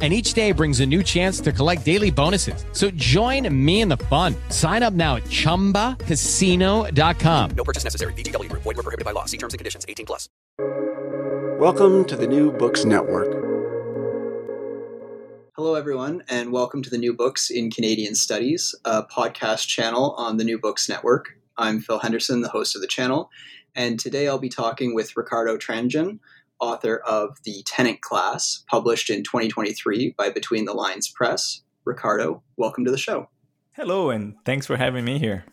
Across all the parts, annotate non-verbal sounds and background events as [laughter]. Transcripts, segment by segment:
and each day brings a new chance to collect daily bonuses. So join me in the fun. Sign up now at ChumbaCasino.com. No purchase necessary. VGW. Void were prohibited by law. See terms and conditions. 18 plus. Welcome to the New Books Network. Hello, everyone, and welcome to the New Books in Canadian Studies, a podcast channel on the New Books Network. I'm Phil Henderson, the host of the channel, and today I'll be talking with Ricardo Tranjan, author of The Tenant Class, published in 2023 by Between the Lines Press. Ricardo, welcome to the show. Hello, and thanks for having me here.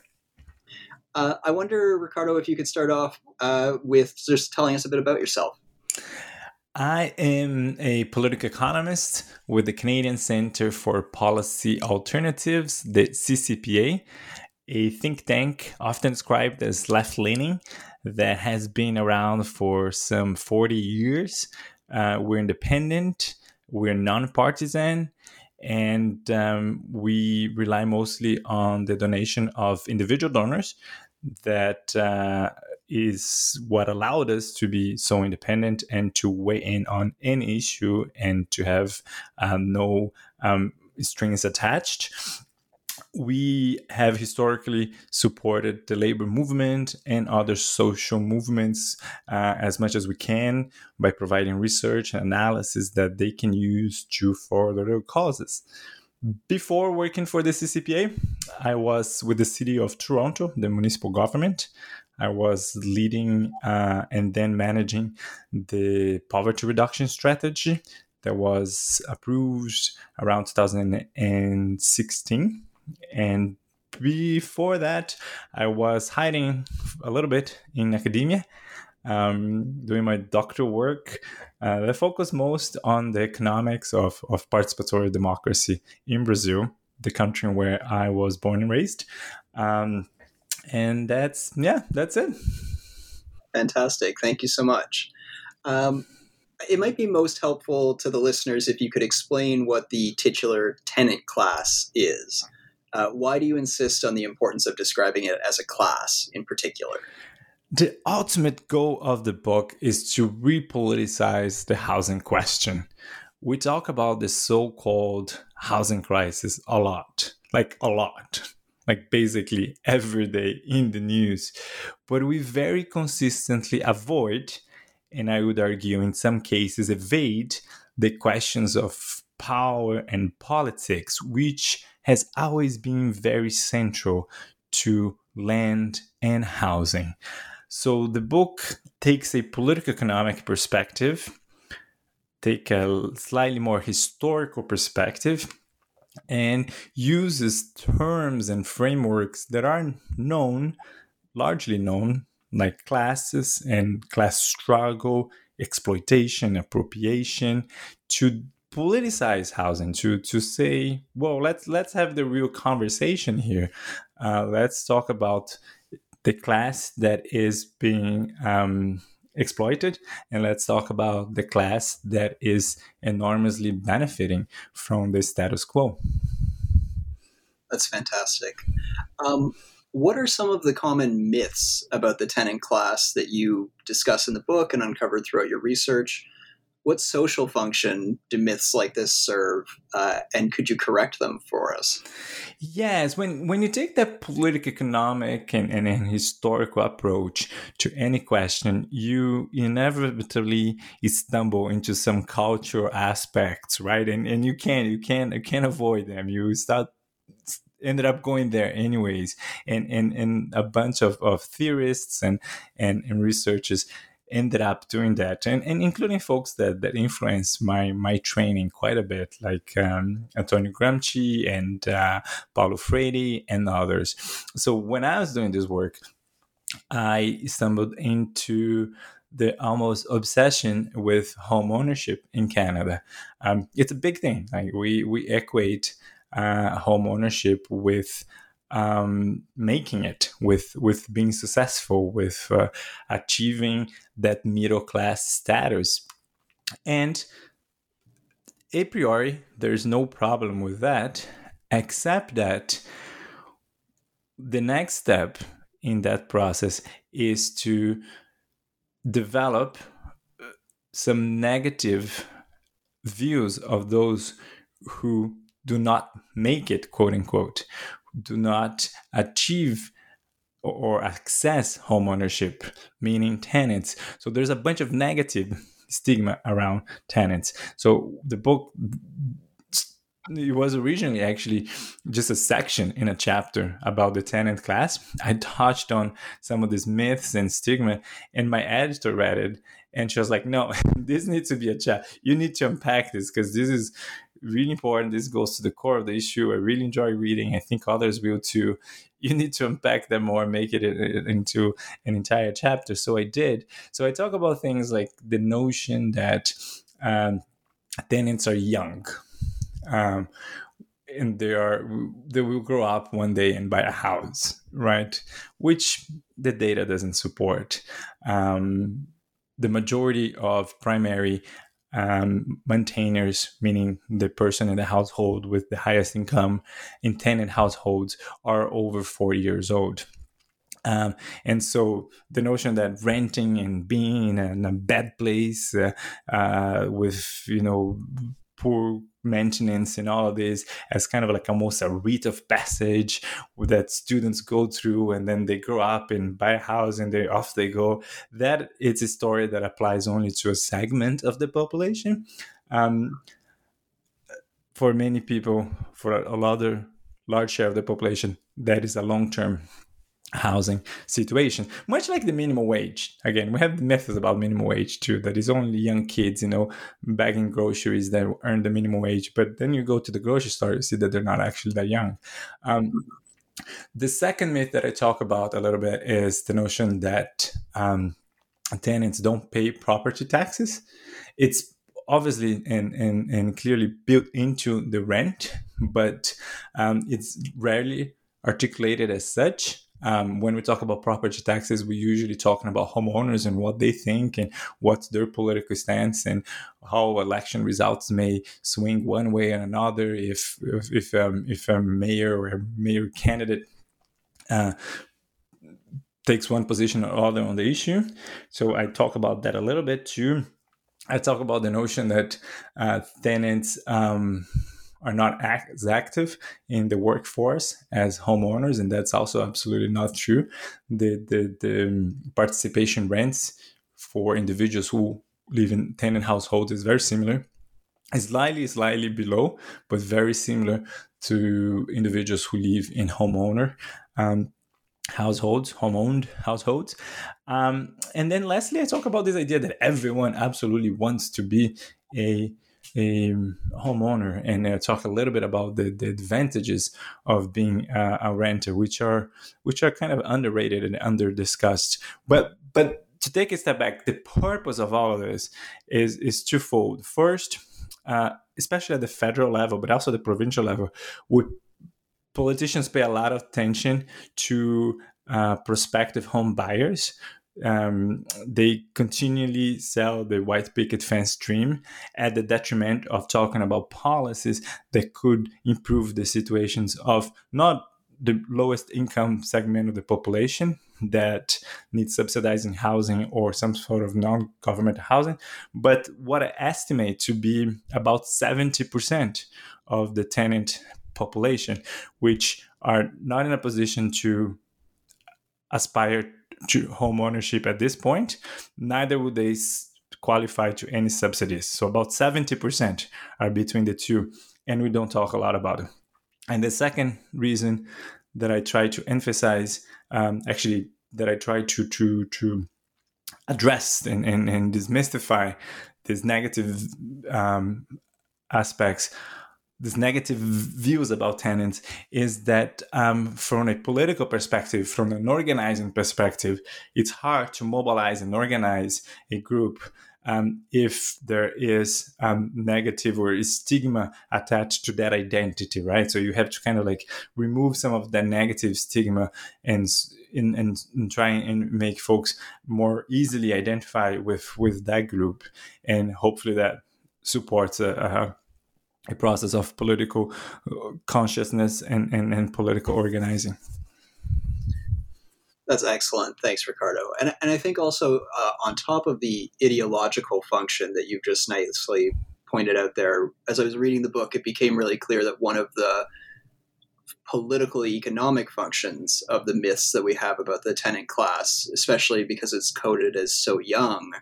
Uh, I wonder, Ricardo, if you could start off uh, with just telling us a bit about yourself. I am a political economist with the Canadian Centre for Policy Alternatives, the CCPA, a think tank often described as left leaning that has been around for some 40 years. Uh, we're independent, we're nonpartisan, and um, we rely mostly on the donation of individual donors. That uh, is what allowed us to be so independent and to weigh in on any issue and to have uh, no um, strings attached we have historically supported the labor movement and other social movements uh, as much as we can by providing research and analysis that they can use to further their causes. Before working for the CCPA, I was with the city of Toronto, the municipal government. I was leading uh, and then managing the poverty reduction strategy that was approved around 2016 and before that, I was hiding a little bit in academia, um, doing my doctoral work uh, that focused most on the economics of, of participatory democracy in Brazil, the country where I was born and raised. Um, and that's, yeah, that's it. Fantastic. Thank you so much. Um, it might be most helpful to the listeners if you could explain what the titular tenant class is. Uh, why do you insist on the importance of describing it as a class in particular? The ultimate goal of the book is to repoliticize the housing question. We talk about the so called housing crisis a lot, like a lot, like basically every day in the news. But we very consistently avoid, and I would argue in some cases evade, the questions of power and politics, which has always been very central to land and housing. So the book takes a political economic perspective, take a slightly more historical perspective, and uses terms and frameworks that are known, largely known, like classes and class struggle, exploitation, appropriation, to politicize housing to to say well let's let's have the real conversation here. Uh, let's talk about the class that is being um, exploited and let's talk about the class that is enormously benefiting from the status quo. That's fantastic. Um, what are some of the common myths about the tenant class that you discuss in the book and uncovered throughout your research? What social function do myths like this serve, uh, and could you correct them for us? Yes, when when you take that political, economic, and, and, and historical approach to any question, you inevitably stumble into some cultural aspects, right? And and you can't you can't you can't avoid them. You start ended up going there anyways and and, and a bunch of, of theorists and, and and researchers ended up doing that. And, and including folks that that influenced my my training quite a bit like um, antonio gramsci and uh, paulo freire and others. So when i was doing this work i stumbled into the almost obsession with home ownership in canada. Um, it's a big thing. Like we we equate uh, home ownership with um, making it, with with being successful, with uh, achieving that middle class status, and a priori there's no problem with that, except that the next step in that process is to develop uh, some negative views of those who do not make it, quote unquote, do not achieve or access homeownership, meaning tenants. So there's a bunch of negative stigma around tenants. So the book it was originally actually just a section in a chapter about the tenant class. I touched on some of these myths and stigma, and my editor read it, and she was like, "No, [laughs] this needs to be a chat. You need to unpack this because this is really important. This goes to the core of the issue. I really enjoy reading. I think others will too. [laughs] You need to unpack them more, make it into an entire chapter. So I did. So I talk about things like the notion that um, tenants are young. Um, and they are they will grow up one day and buy a house right which the data doesn't support um, the majority of primary um, maintainers, meaning the person in the household with the highest income in tenant households, are over 40 years old. Um, and so the notion that renting and being in a bad place uh, uh, with, you know, poor maintenance and all of this as kind of like almost a rite of passage that students go through and then they grow up and buy a house and they off they go. That it's a story that applies only to a segment of the population. Um, for many people for a larger large share of the population that is a long-term housing situation. Much like the minimum wage. Again we have methods about minimum wage too that is only young kids you know bagging groceries that earn the minimum wage but then you go to the grocery store you see that they're not actually that young. Um, the second myth that i talk about a little bit is the notion that um, tenants don't pay property taxes. It's obviously and, and, and clearly built into the rent but um, it's rarely articulated as such um, when we talk about property taxes, we're usually talking about homeowners and what they think and what's their political stance and how election results may swing one way or another if if if, um, if a mayor or a mayor candidate uh, takes one position or other on the issue. So I talk about that a little bit too. I talk about the notion that uh, tenants. Um, are not as active in the workforce as homeowners, and that's also absolutely not true. The the, the participation rents for individuals who live in tenant households is very similar. Slightly, slightly below, but very similar to individuals who live in homeowner um, households, home-owned households. Um, and then lastly, I talk about this idea that everyone absolutely wants to be a a homeowner and uh, talk a little bit about the, the advantages of being a, a renter, which are which are kind of underrated and under discussed. But but to take a step back, the purpose of all of this is is twofold. First, uh, especially at the federal level, but also the provincial level, would politicians pay a lot of attention to uh, prospective home buyers um, they continually sell the white picket fence dream at the detriment of talking about policies that could improve the situations of not the lowest income segment of the population that needs subsidizing housing or some sort of non-government housing but what i estimate to be about 70% of the tenant population which are not in a position to aspire home ownership at this point neither would they qualify to any subsidies. So about 70% are between the two and we don't talk a lot about it. And the second reason that I try to emphasize, um, actually, that I try to to to address and, and, and demystify these negative um, aspects, these negative views about tenants, is that um, from a political perspective, from an organizing perspective, it's hard to mobilize and organize a group um, if there is um, negative or stigma attached to that identity, right? So you have to kind of like remove some of that negative stigma and and, and, and try and make folks more easily identify with with that group, and hopefully that supports a, a a process of political uh, consciousness and, and, and political organizing. That's excellent. Thanks, Ricardo. And, and I think also uh, on top of the ideological function that you've just nicely pointed out there, as I was reading the book, it became really clear that one of the political economic functions of the myths that we have about the tenant class, especially because it's coded as so young,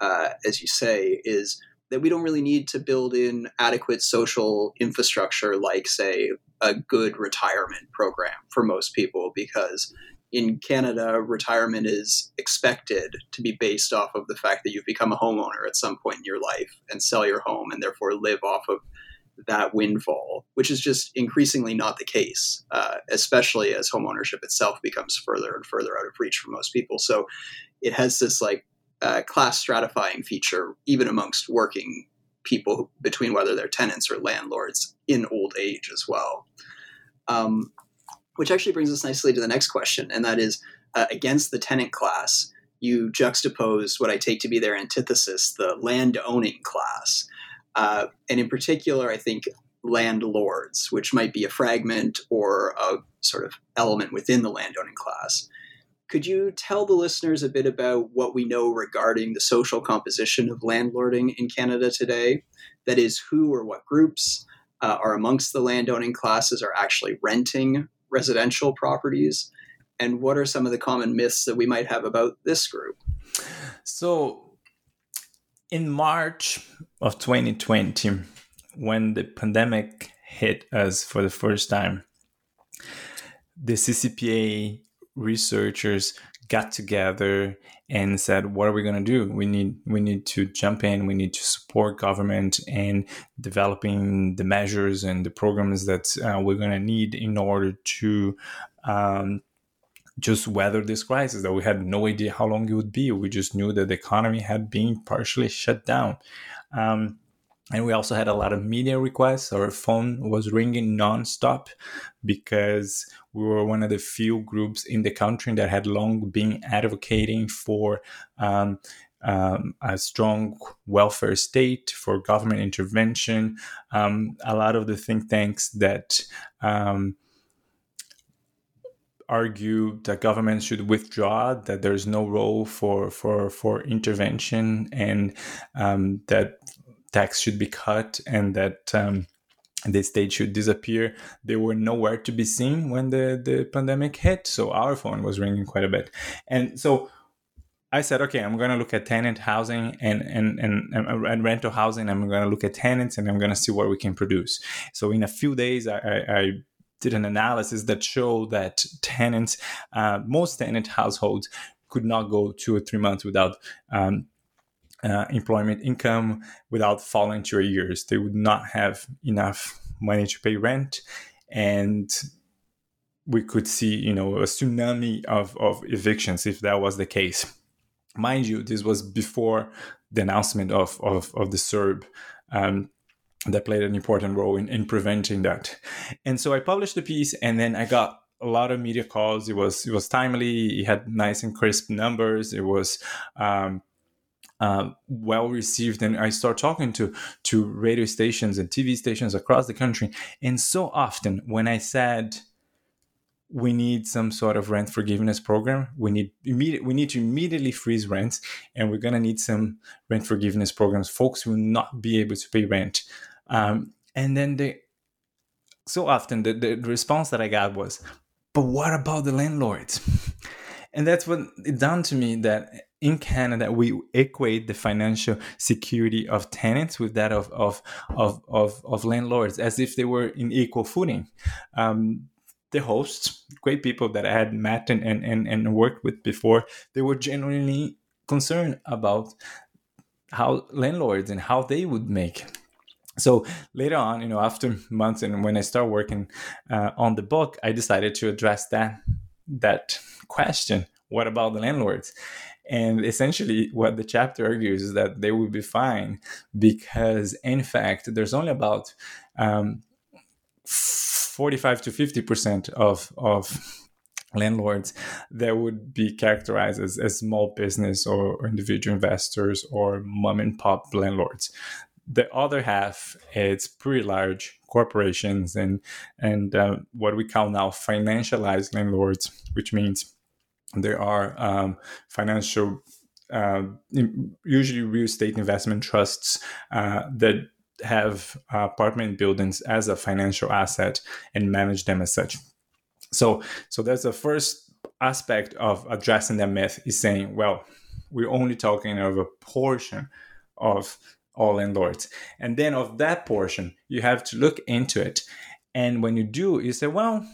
uh, as you say, is that we don't really need to build in adequate social infrastructure like, say, a good retirement program for most people because in Canada, retirement is expected to be based off of the fact that you've become a homeowner at some point in your life and sell your home and therefore live off of that windfall, which is just increasingly not the case, uh, especially as homeownership itself becomes further and further out of reach for most people. So it has this like uh, class stratifying feature, even amongst working people between whether they're tenants or landlords in old age as well. Um, which actually brings us nicely to the next question, and that is uh, against the tenant class, you juxtapose what I take to be their antithesis, the land owning class. Uh, and in particular, I think landlords, which might be a fragment or a sort of element within the landowning class. Could you tell the listeners a bit about what we know regarding the social composition of landlording in Canada today? That is, who or what groups uh, are amongst the landowning classes are actually renting residential properties? And what are some of the common myths that we might have about this group? So, in March of 2020, when the pandemic hit us for the first time, the CCPA researchers got together and said what are we going to do? We need we need to jump in. We need to support government in developing the measures and the programs that uh, we're going to need in order to um, just weather this crisis that we had no idea how long it would be. We just knew that the economy had been partially shut down. Um, and we also had a lot of media requests. Our phone was ringing nonstop because we were one of the few groups in the country that had long been advocating for um, um, a strong welfare state, for government intervention. Um, a lot of the think tanks that um, argue that government should withdraw, that there's no role for for for intervention, and um, that tax should be cut and that um, the state should disappear. They were nowhere to be seen when the, the pandemic hit. So our phone was ringing quite a bit. And so I said, okay, I'm going to look at tenant housing and, and, and, and rental housing. I'm going to look at tenants and I'm going to see what we can produce. So in a few days, I, I, I did an analysis that showed that tenants, uh, most tenant households could not go two or three months without um, uh, employment income without falling to years. They would not have enough money to pay rent, and we could see, you know, a tsunami of, of evictions if that was the case. Mind you, this was before the announcement of, of, of the CERB um, that played an important role in, in preventing that. And so I published the piece, and then I got a lot of media calls. It was it was timely. It had nice and crisp numbers. It was um, uh, well received and i start talking to to radio stations and tv stations across the country and so often when i said we need some sort of rent forgiveness program. We need immediate, we need to immediately freeze rents, and we're gonna need some rent forgiveness programs. Folks will not be able to pay rent, um, and then they. So often the, the response that I got was, "But what about the landlords?" And that's what it done to me that in Canada we equate the financial security of tenants with that of of of of, of landlords as if they were in equal footing. Um, the hosts, great people that I had met and, and, and and worked with before, they were genuinely concerned about how landlords and how they would make. So later on, you know, after months and when I started working uh, on the book, I decided to address that that question: What about the landlords? And essentially, what the chapter argues is that they will be fine because, in fact, there's only about um, 45 to 50% of, of landlords that would be characterized as, as small business or, or individual investors or mom and pop landlords. The other half it's pretty large corporations and and uh, what we call now financialized landlords which means there are um, financial uh, usually real estate investment trusts uh, that have apartment buildings as a financial asset and manage them as such. So, so that's the first aspect of addressing that myth is saying, well, we're only talking of a portion of all landlords, and then of that portion, you have to look into it. And when you do, you say, well,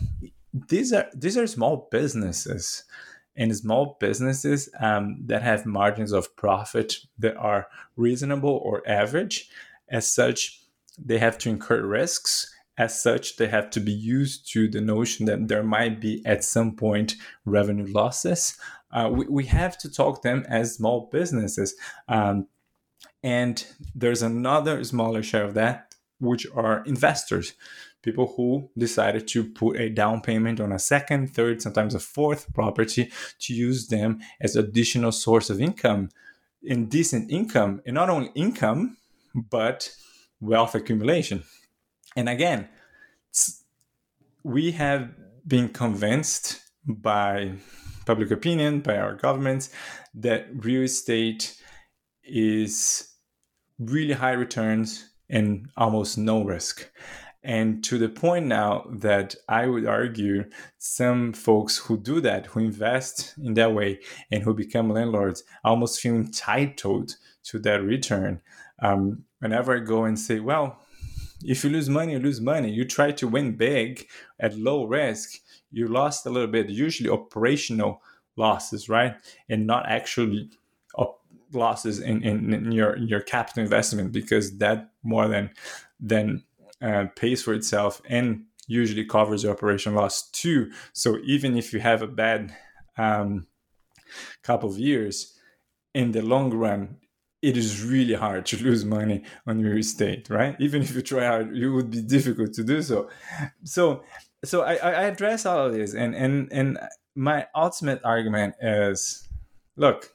these are these are small businesses and small businesses um, that have margins of profit that are reasonable or average as such, they have to incur risks. As such, they have to be used to the notion that there might be at some point revenue losses. Uh, we, we have to talk them as small businesses. Um, and there's another smaller share of that, which are investors people who decided to put a down payment on a second, third, sometimes a fourth property to use them as additional source of income in decent income and not only income but wealth accumulation. And again, we have been convinced by public opinion, by our governments, that real estate is really high returns and almost no risk. And to the point now that I would argue some folks who do that, who invest in that way and who become landlords, almost feel entitled to that return um, whenever I go and say, well, if you lose money, you lose money. You try to win big at low risk, you lost a little bit, usually operational losses, right? And not actually losses in, in, in your in your capital investment because that more than than uh, pays for itself and usually covers your operation loss too. So even if you have a bad um, couple of years, in the long run, it is really hard to [laughs] lose money on real estate, right? Even if you try hard, it would be difficult to do so. So, so I, I address all of this, and and and my ultimate argument is, look,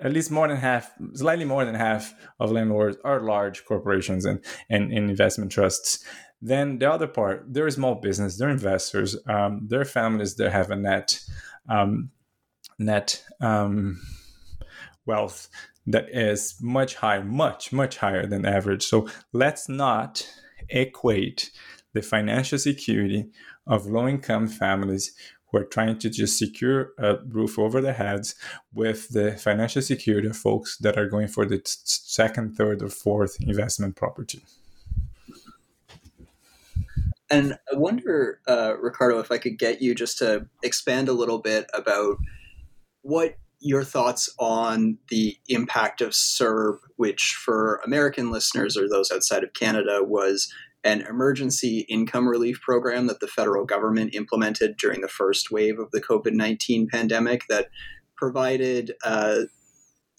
at least more than half, slightly more than half of landlords are large corporations and and, and investment trusts. Then the other part, they're small business, they're investors, um, they're families that have a net um, net. Um, wealth that is much higher, much, much higher than average. So let's not equate the financial security of low income families who are trying to just secure a roof over their heads with the financial security of folks that are going for the second, third, or fourth investment property. And I wonder, uh, Ricardo, if I could get you just to expand a little bit about what your thoughts on the impact of CERB, which for American listeners or those outside of Canada was an emergency income relief program that the federal government implemented during the first wave of the COVID 19 pandemic that provided, uh,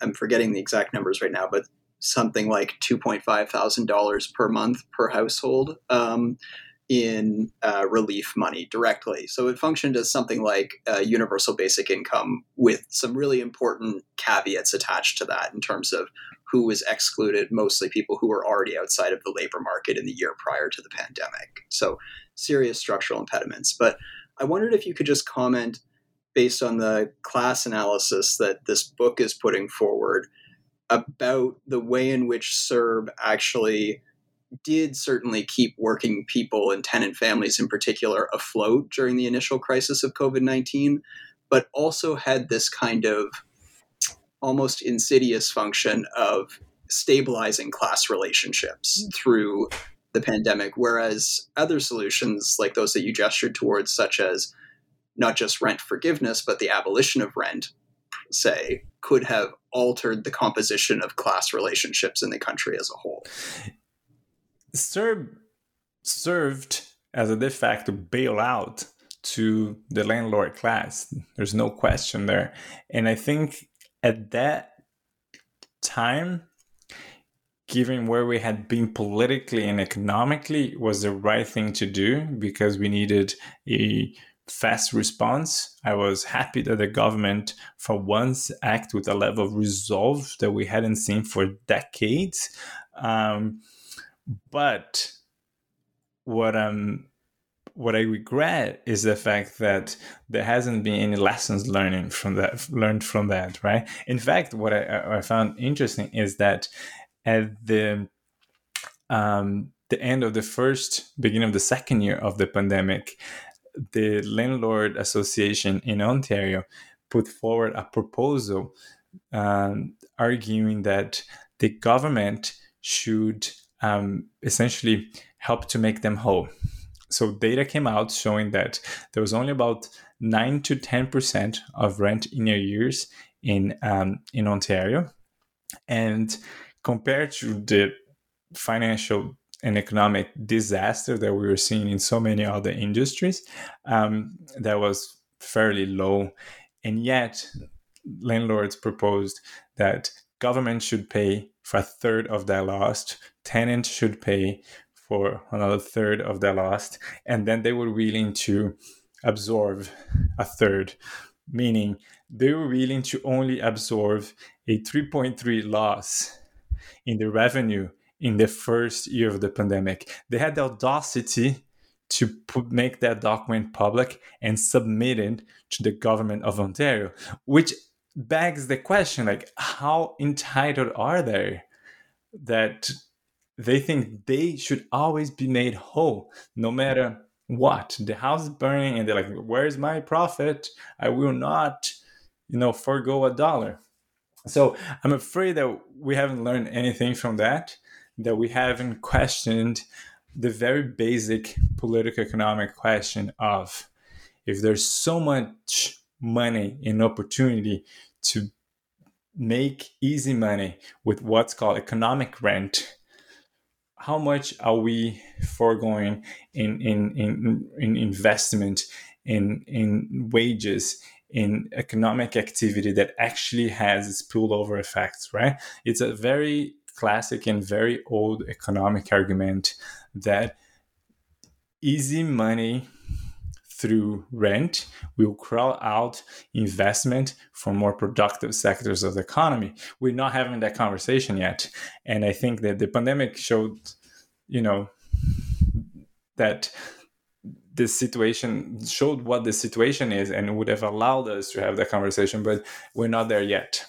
I'm forgetting the exact numbers right now, but something like $2.5 thousand per month per household um, in uh, relief money directly. So it functioned as something like universal basic income with some really important caveats attached to that in terms of who was excluded, mostly people who were already outside of the labor market in the year prior to the pandemic. So serious structural impediments. But I wondered if you could just comment based on the class analysis that this book is putting forward about the way in which CERB actually did certainly keep working people and tenant families in particular afloat during the initial crisis of COVID 19, but also had this kind of almost insidious function of stabilizing class relationships mm. through the pandemic, whereas other solutions like those that you gestured towards, such as not just rent forgiveness, but the abolition of rent, say, could have altered the composition of class relationships in the country as a whole. CERB served as a de facto bailout to the landlord class. There's no question there. And I think at that time, given where we had been politically and economically, was the right thing to do because we needed a fast response. I was happy that the government, for once, act with a level of resolve that we hadn't seen for decades. Um, but what I'm what I regret is the fact that there hasn't been any lessons learning from that learned from that, right? In fact, what I, I found interesting is that at the um, the end of the first, beginning of the second year of the pandemic, the landlord association in Ontario put forward a proposal um, arguing that the government should um, essentially help to make them whole so data came out showing that there was only about 9 to 10% of rent in arrears in um, in Ontario. And compared to the financial and economic disaster that we were seeing in so many other industries um, that was fairly low. And yet landlords proposed that government should pay for a third of that lost tenants should pay for another third of their lost, and then they were willing to absorb a third, meaning they were willing to only absorb a 3.3 loss in the revenue in the first year of the pandemic. They had the audacity to put, make that document public and submit it to the government of Ontario, which begs the question like how entitled are they that they think they should always be made whole no matter what. The house is burning and they're like where's my profit? I will not you know forego a dollar. So i'm afraid that we haven't learned anything from that that we haven't questioned the very basic political economic question of if there's so much money and opportunity to make easy money with what's called economic rent how much are we foregoing in in in, in investment in in wages in economic activity that actually has its spillover effects right? It's a very classic and very old economic argument that easy money through rent will crowd out investment from more productive sectors of the economy. We're not having that conversation yet. And I think that the pandemic showed, you know, that the situation showed what the situation is and would have allowed us to have that conversation, but we're not there yet.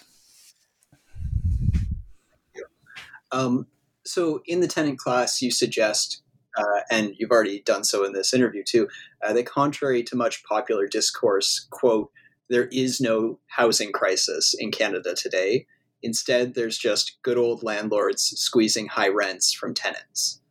Um, so, in the tenant class, you suggest uh, and you've already done so in this interview too, uh, that contrary to much popular discourse, quote, there is no housing crisis in Canada today. Instead, there's just good old landlords squeezing high rents from tenants.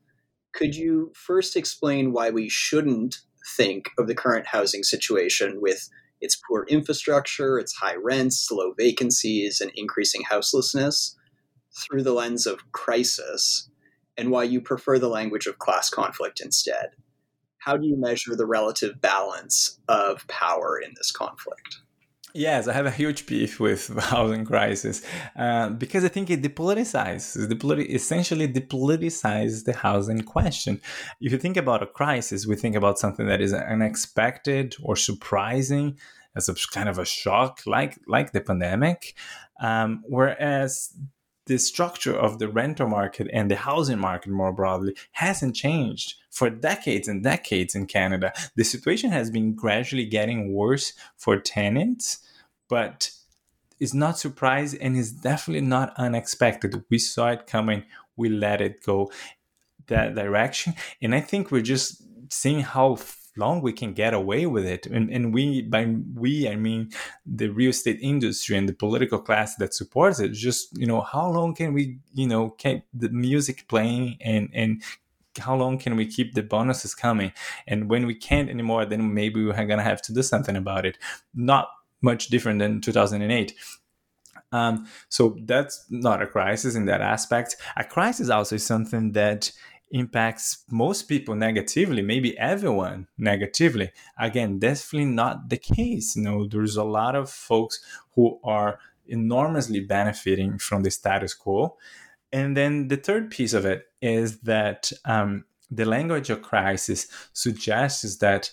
Could you first explain why we shouldn't think of the current housing situation with its poor infrastructure, its high rents, low vacancies, and increasing houselessness through the lens of crisis and why you prefer the language of class conflict instead. How do you measure the relative balance of power in this conflict? Yes, I have a huge beef with the [laughs] housing crisis uh, because I think it depoliticizes, depoliti- essentially depoliticizes the housing question. If you think about a crisis, we think about something that is unexpected or surprising, as a kind of a shock, like like the pandemic. Um, whereas the structure of the rental market and the housing market more broadly hasn't changed for decades and decades in Canada. The situation has been gradually getting worse for tenants, but it's not surprised and is definitely not unexpected. We saw it coming, we let it go that direction. And I think we're just seeing how long we can get away with it. And, and we, by we, I mean the real estate industry and the political class that supports it. Just you know, how long can we, you know, keep the music playing and and how long can we keep the bonuses coming? And when we can't anymore, then maybe we're gonna have to do something about it. Not much different than 2008. Um, so that's not a crisis in that aspect. A crisis also is something that impacts most people negatively, maybe everyone negatively. Again, definitely not the case. You know, there's a lot of folks who are enormously benefiting from the status quo. And then the third piece of it is that um, the language of crisis suggests that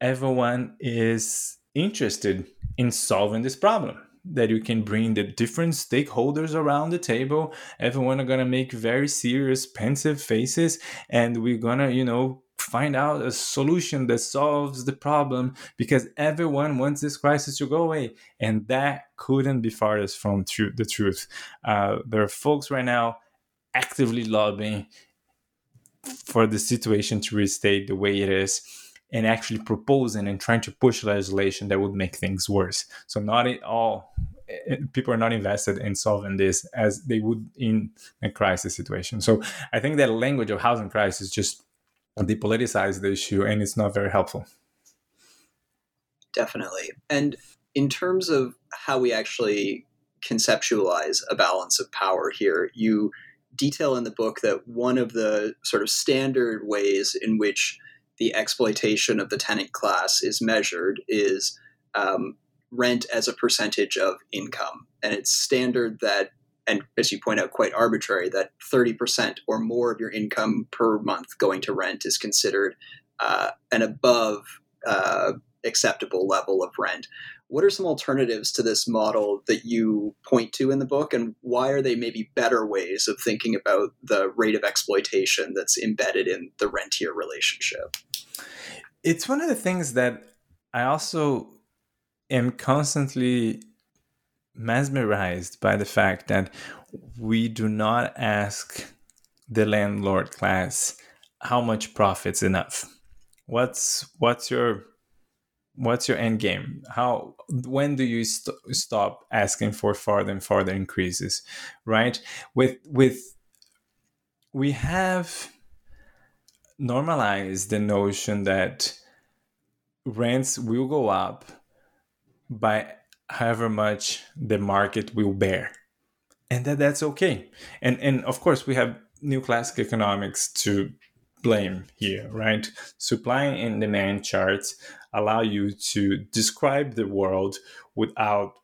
everyone is interested in solving this problem that you can bring the different stakeholders around the table. Everyone are gonna make very serious, pensive faces, and we're gonna, you know, find out a solution that solves the problem because everyone wants this crisis to go away, and that couldn't be farthest from tr- the truth. Uh, there are folks right now actively lobbying for the situation to restate the way it is and actually proposing and trying to push legislation that would make things worse. So not at all eh, people are not invested in solving this as they would in a crisis situation. So I think that language of housing crisis just depoliticized the issue and it's not very helpful. Definitely. And in terms of how we actually conceptualize a balance of power here, you detail in the book that one of the sort of standard ways in which the exploitation of the tenant class is measured is um, rent as a percentage of income. And it's standard that, and as you point out, quite arbitrary, that 30% or more of your income per month going to rent is considered uh, an above uh, acceptable level of rent. What are some alternatives to this model that you point to in the book, and why are they maybe better ways of thinking about the rate of exploitation that's embedded in the rentier relationship? It's one of the things that I also am constantly mesmerized by the fact that we do not ask the landlord class how much profits enough. What's what's your what's your end game? How when do you st- stop asking for farther and farther increases right? With with we have normalized the notion that rents will go up by however much the market will bear and that that's okay. And and of course we have new classic economics to blame here right? Supply and demand charts allow you to describe the world without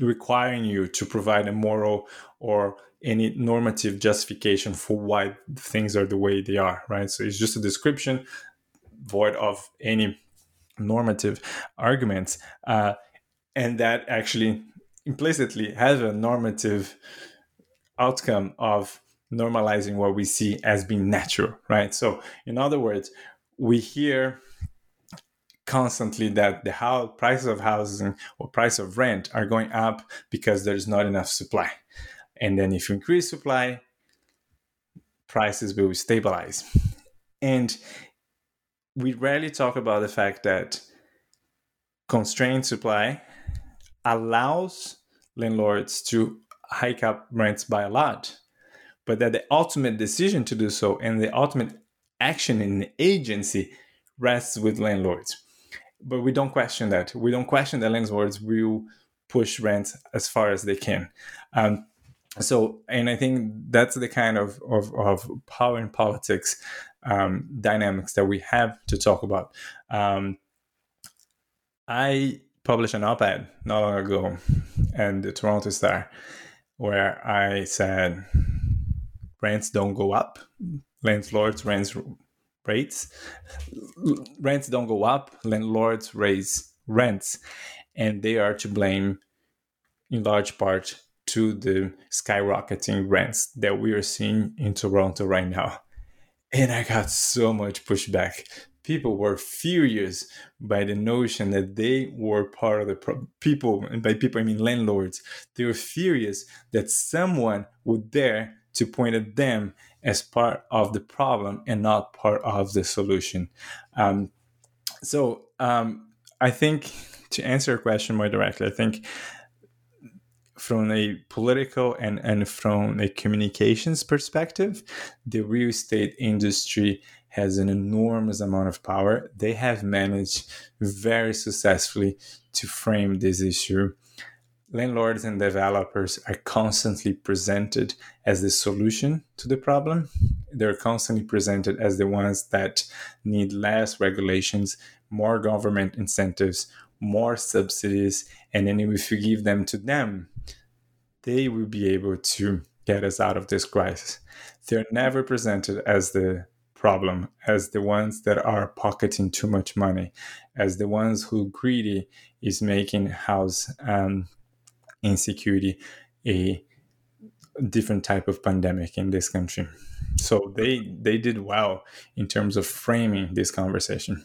requiring you to provide a moral or any normative justification for why things are the way they are right? So it's just a description void of any normative arguments uh, and that actually implicitly has a normative outcome of normalizing what we see as being natural right? So in other words we hear constantly that the house prices of housing or price of rent are going up because there's not enough supply. And then if you increase supply prices will stabilize. And we rarely talk about the fact that constrained supply allows landlords to hike up rents by a lot but that the ultimate decision to do so and the ultimate action in the agency rests with landlords but we don't question that. We don't question that landlords will push rents as far as they can. Um, so, and I think that's the kind of, of, of power in politics um, dynamics that we have to talk about. Um, I published an op-ed not long ago in the Toronto Star where I said rents don't go up, landlords rents rates. Rents don't go up, landlords raise rents, and they are to blame in large part to the skyrocketing rents that we are seeing in Toronto right now. And I got so much pushback. People were furious by the notion that they were part of the pro- people, and by people I mean landlords. They were furious that someone would dare to point at them as part of the problem and not part of the solution. Um, so um, I think [laughs] to answer your question more directly, I think from a political and, and from a communications perspective, the real estate industry has an enormous amount of power. They have managed very successfully to frame this issue. Landlords and developers are constantly presented as the solution to the problem. They're constantly presented as the ones that need less regulations, more government incentives, more subsidies, and then if you give them to them, they will be able to get us out of this crisis. They're never presented as the problem, as the ones that are pocketing too much money, as the ones who greedy is making house um, insecurity a different type of pandemic in this country. So they they did well in terms of framing this conversation.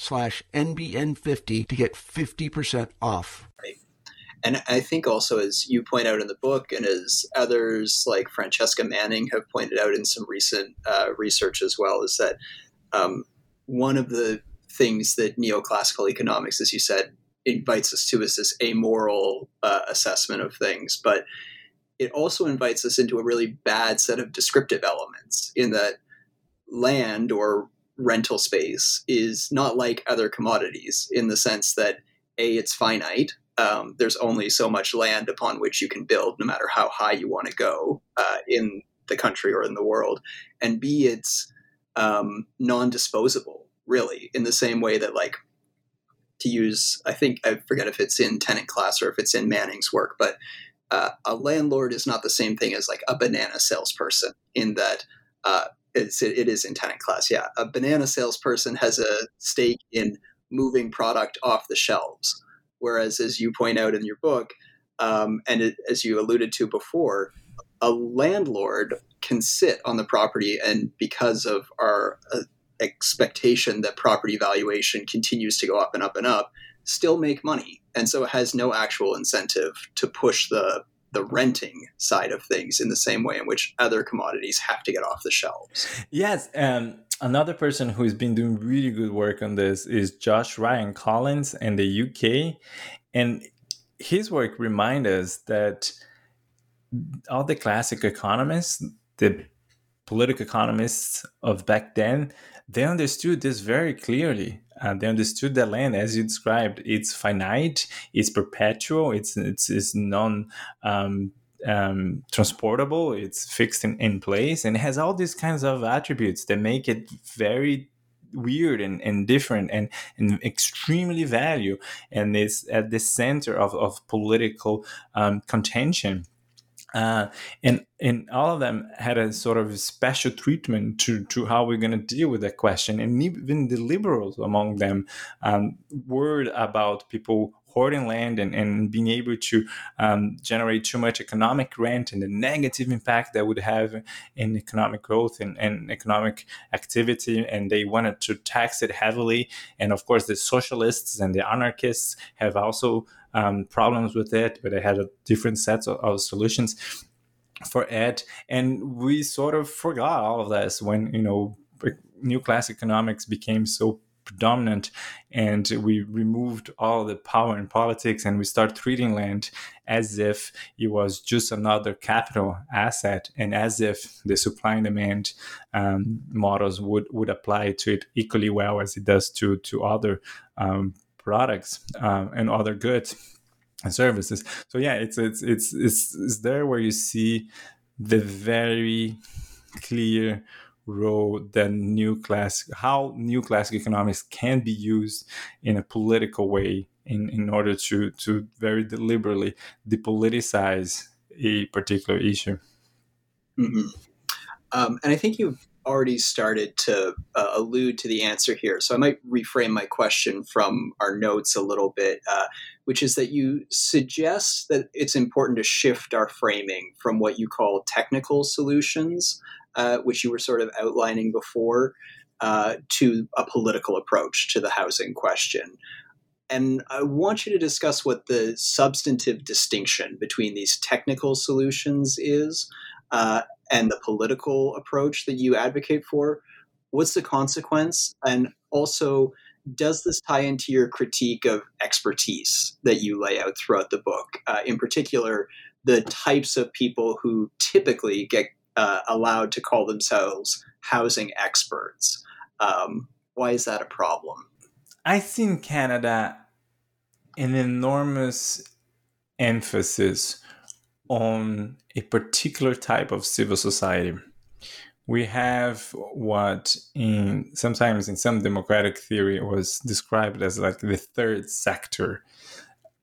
slash NBN50 to get 50% off. Right. And I think also, as you point out in the book, and as others like Francesca Manning have pointed out in some recent uh, research as well, is that um, one of the things that neoclassical economics, as you said, invites us to is this amoral uh, assessment of things. But it also invites us into a really bad set of descriptive elements in that land or rental space is not like other commodities in the sense that a it's finite um, there's only so much land upon which you can build no matter how high you want to go uh, in the country or in the world and b it's um, non-disposable really in the same way that like to use i think i forget if it's in tenant class or if it's in manning's work but uh, a landlord is not the same thing as like a banana salesperson in that uh, it's, it is in tenant class. Yeah, a banana salesperson has a stake in moving product off the shelves, whereas, as you point out in your book, um, and it, as you alluded to before, a landlord can sit on the property, and because of our uh, expectation that property valuation continues to go up and up and up, still make money, and so it has no actual incentive to push the the renting side of things in the same way in which other commodities have to get off the shelves. Yes, um, another person who's been doing really good work on this is Josh Ryan Collins in the UK, and his work reminds us that all the classic economists, the political economists of back then, they understood this very clearly. Uh, they understood that land, as you described, it's finite, it's perpetual, it's it's, it's non um, um, transportable, it's fixed in, in place, and has all these kinds of attributes that make it very weird and, and different and, and extremely value and it's at the center of, of political um, contention uh, and and all of them had a sort of special treatment to to how we're going to deal with that question. And even the liberals among them um, worried about people hoarding land and, and being able to um, generate too much economic rent and the negative impact that would have in economic growth and, and economic activity. And they wanted to tax it heavily. And of course, the socialists and the anarchists have also um, problems with it, but they had a different sets of, of solutions. for it, and we sort of forgot all of this when you know neoclassical economics became so predominant and we removed all the power in politics and we start treating land as if it was just another capital asset and as if the supply and demand um, models would, would apply to it equally well as it does to, to other um, products um, and other goods and services so yeah it's, it's it's it's it's there where you see the very clear role that neoclassical how neoclassical economics can be used in a political way in, in order to to very deliberately depoliticize a particular issue mm-hmm. um, and i think you've already started to uh, allude to the answer here so i might reframe my question from our notes a little bit uh, which is that you suggest that it's important to shift our framing from what you call technical solutions uh, which you were sort of outlining before, uh, to a political approach to the housing question. And I want you to discuss what the substantive distinction between these technical solutions is uh, and the political approach that you advocate for. What's the consequence? And also, does this tie into your critique of expertise that you lay out throughout the book? Uh, in particular, the types of people who typically get uh, allowed to call themselves housing experts. Um, why is that a problem? I see in Canada an enormous emphasis on a particular type of civil society. We have what in sometimes in some democratic theory was described as like the third sector,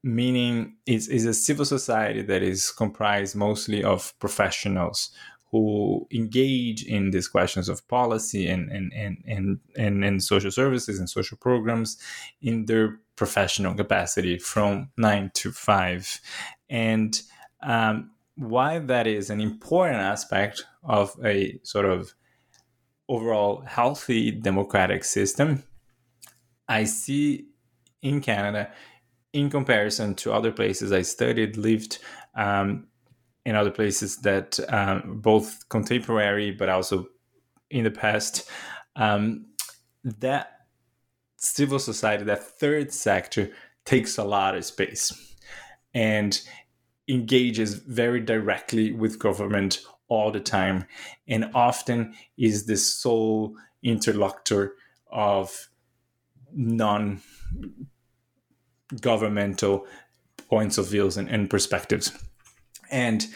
meaning it's, it's a civil society that is comprised mostly of professionals who engage in these questions of policy and and, and, and, and, and social services and social programs in their professional capacity from nine to five. And um, why that is an important aspect of a sort of overall healthy democratic system, I see in Canada, in comparison to other places I studied, lived, um, in other places that um, both contemporary but also in the past um, that civil society that third sector takes a lot of space. And engages very directly with government all the time. And often is the sole interlocutor of non governmental points of views and, and perspectives. And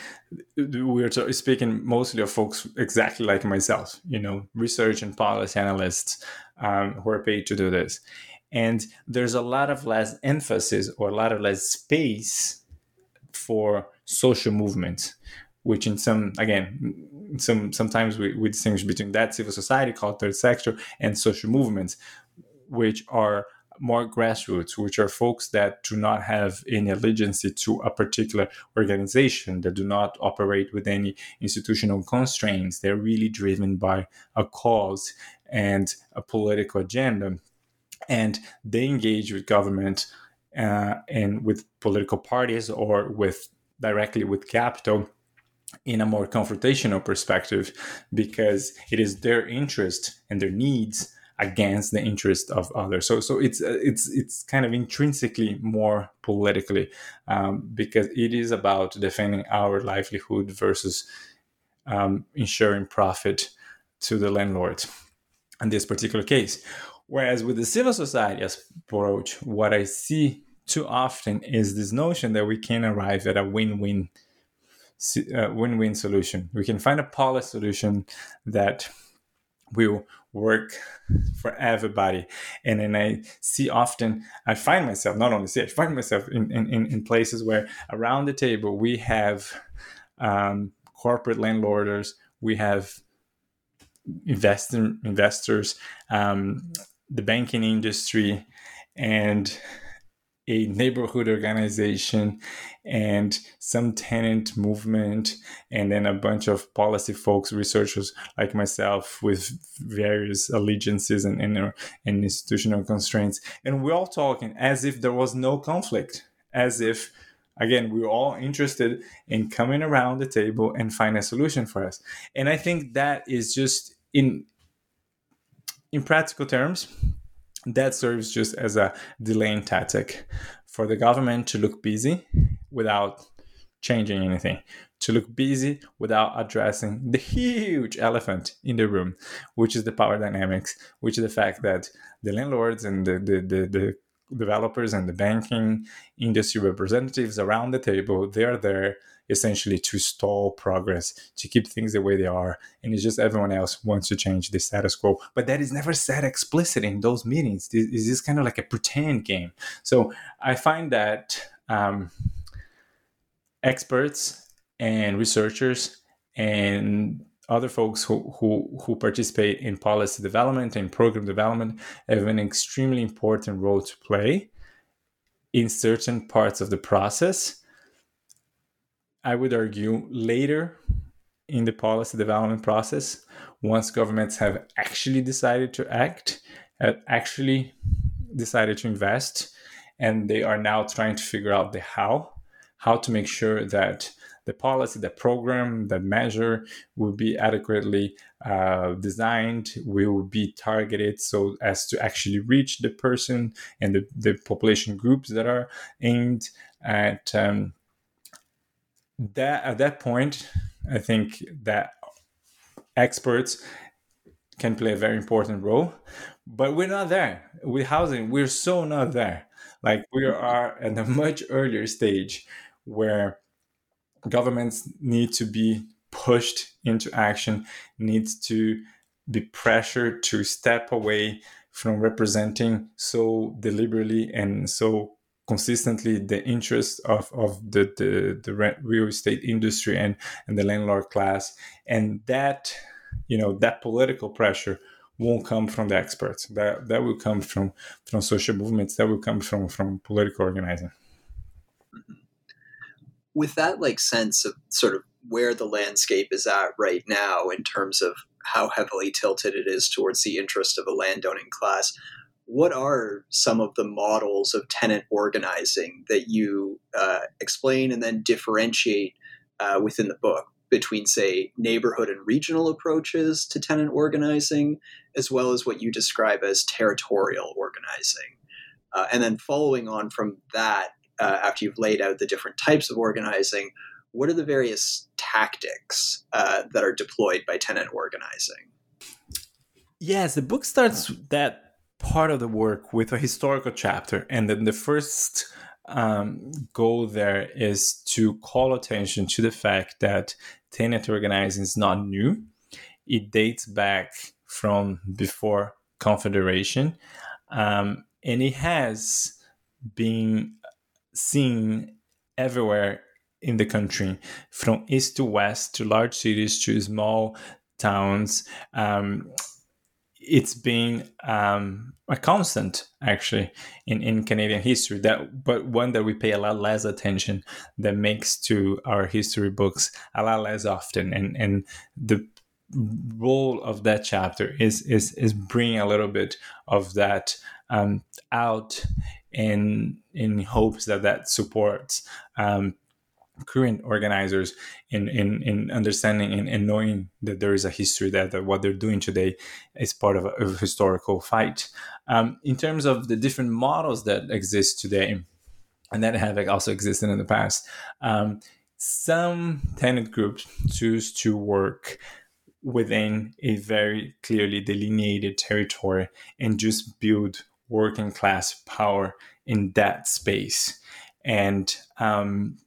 we're speaking mostly of folks exactly like myself you know research and policy analysts um, who are paid to do this. And there's a lot of less emphasis or a lot of less space for social movements which in some again some sometimes we, we distinguish between that civil society called third sector and social movements which are more grassroots, which are folks that do not have any allegiance to a particular organization, that do not operate with any institutional constraints. They're really driven by a cause and a political agenda. And they engage with government uh, and with political parties or with directly with capital in a more confrontational perspective because it is their interest and their needs against the interest of others. So so it's uh, it's it's kind of intrinsically more politically um, because it is about defending our livelihood versus um, ensuring profit to the landlord in this particular case. Whereas with the civil society approach, what I see too often is this notion that we can arrive at a win-win uh, win-win solution. We can find a policy solution that will work for everybody. And then I see often, I find myself, not only see, I find myself in, in, in places where around the table we have um, corporate landlords, we have investor, investors, um, the banking industry, and a neighborhood organization and some tenant movement and then a bunch of policy folks researchers like myself with various allegiances and, and, and institutional constraints. And we're all talking as if there was no conflict as if again we're all interested in coming around the table and find a solution for us. And i think that is just in in practical terms that serves just as a delaying tactic for the government to look busy without changing anything to look busy without addressing the huge elephant in the room which is the power dynamics which is the fact that the landlords and the, the, the, the developers and the banking industry representatives around the table they're there essentially to stall progress to keep things the way they are and it's just everyone else wants to change the status quo. But that is never said explicit in those meetings. It's just kind of like a pretend game. So i find that um, experts and researchers and other folks who, who, who participate in policy development and program development have an extremely important role to play in certain parts of the process. I would argue later in the policy development process, once governments have actually decided to act, have actually decided to invest, and they are now trying to figure out the how, how to make sure that the policy, the program, the measure will be adequately uh, designed, will be targeted so as to actually reach the person and the, the population groups that are aimed at. Um, that at that point, I think that experts can play a very important role, but we're not there with housing. We're so not there. Like we are at a much earlier stage where governments need to be pushed into action, needs to be pressured to step away from representing so deliberately and so consistently the interests of, of the, the, the real estate industry and, and the landlord class. And that, you know, that political pressure won't come from the experts. That that will come from from social movements. That will come from from political organizing. With that like sense of sort of where the landscape is at right now in terms of how heavily tilted it is towards the interest of a landowning class what are some of the models of tenant organizing that you uh, explain and then differentiate uh, within the book between say neighborhood and regional approaches to tenant organizing as well as what you describe as territorial organizing? Uh, and then following on from that uh, after you've laid out the different types of organizing, what are the various tactics uh, that are deployed by tenant organizing? Yes, the book starts that part of the work with a historical chapter, and then the first um, goal there is to call attention to the fact that tenant organizing is not new. It dates back from before Confederation, um, and it has been seen everywhere in the country, from east to west, to large cities, to small towns. Um, it's been um, a constant actually in, in Canadian history that but one that we pay a lot less attention that makes to our history books a lot less often and and the role of that chapter is is is bringing a little bit of that um, out in in hopes that that supports um, current organizers in in, in understanding and, and, knowing that there is a history that, that what they're doing today is part of a, of a historical fight. Um, in terms of the different models that exist today and that have also existed in the past, um, some tenant groups choose to work within a very clearly delineated territory and just build working class power in that space. And um,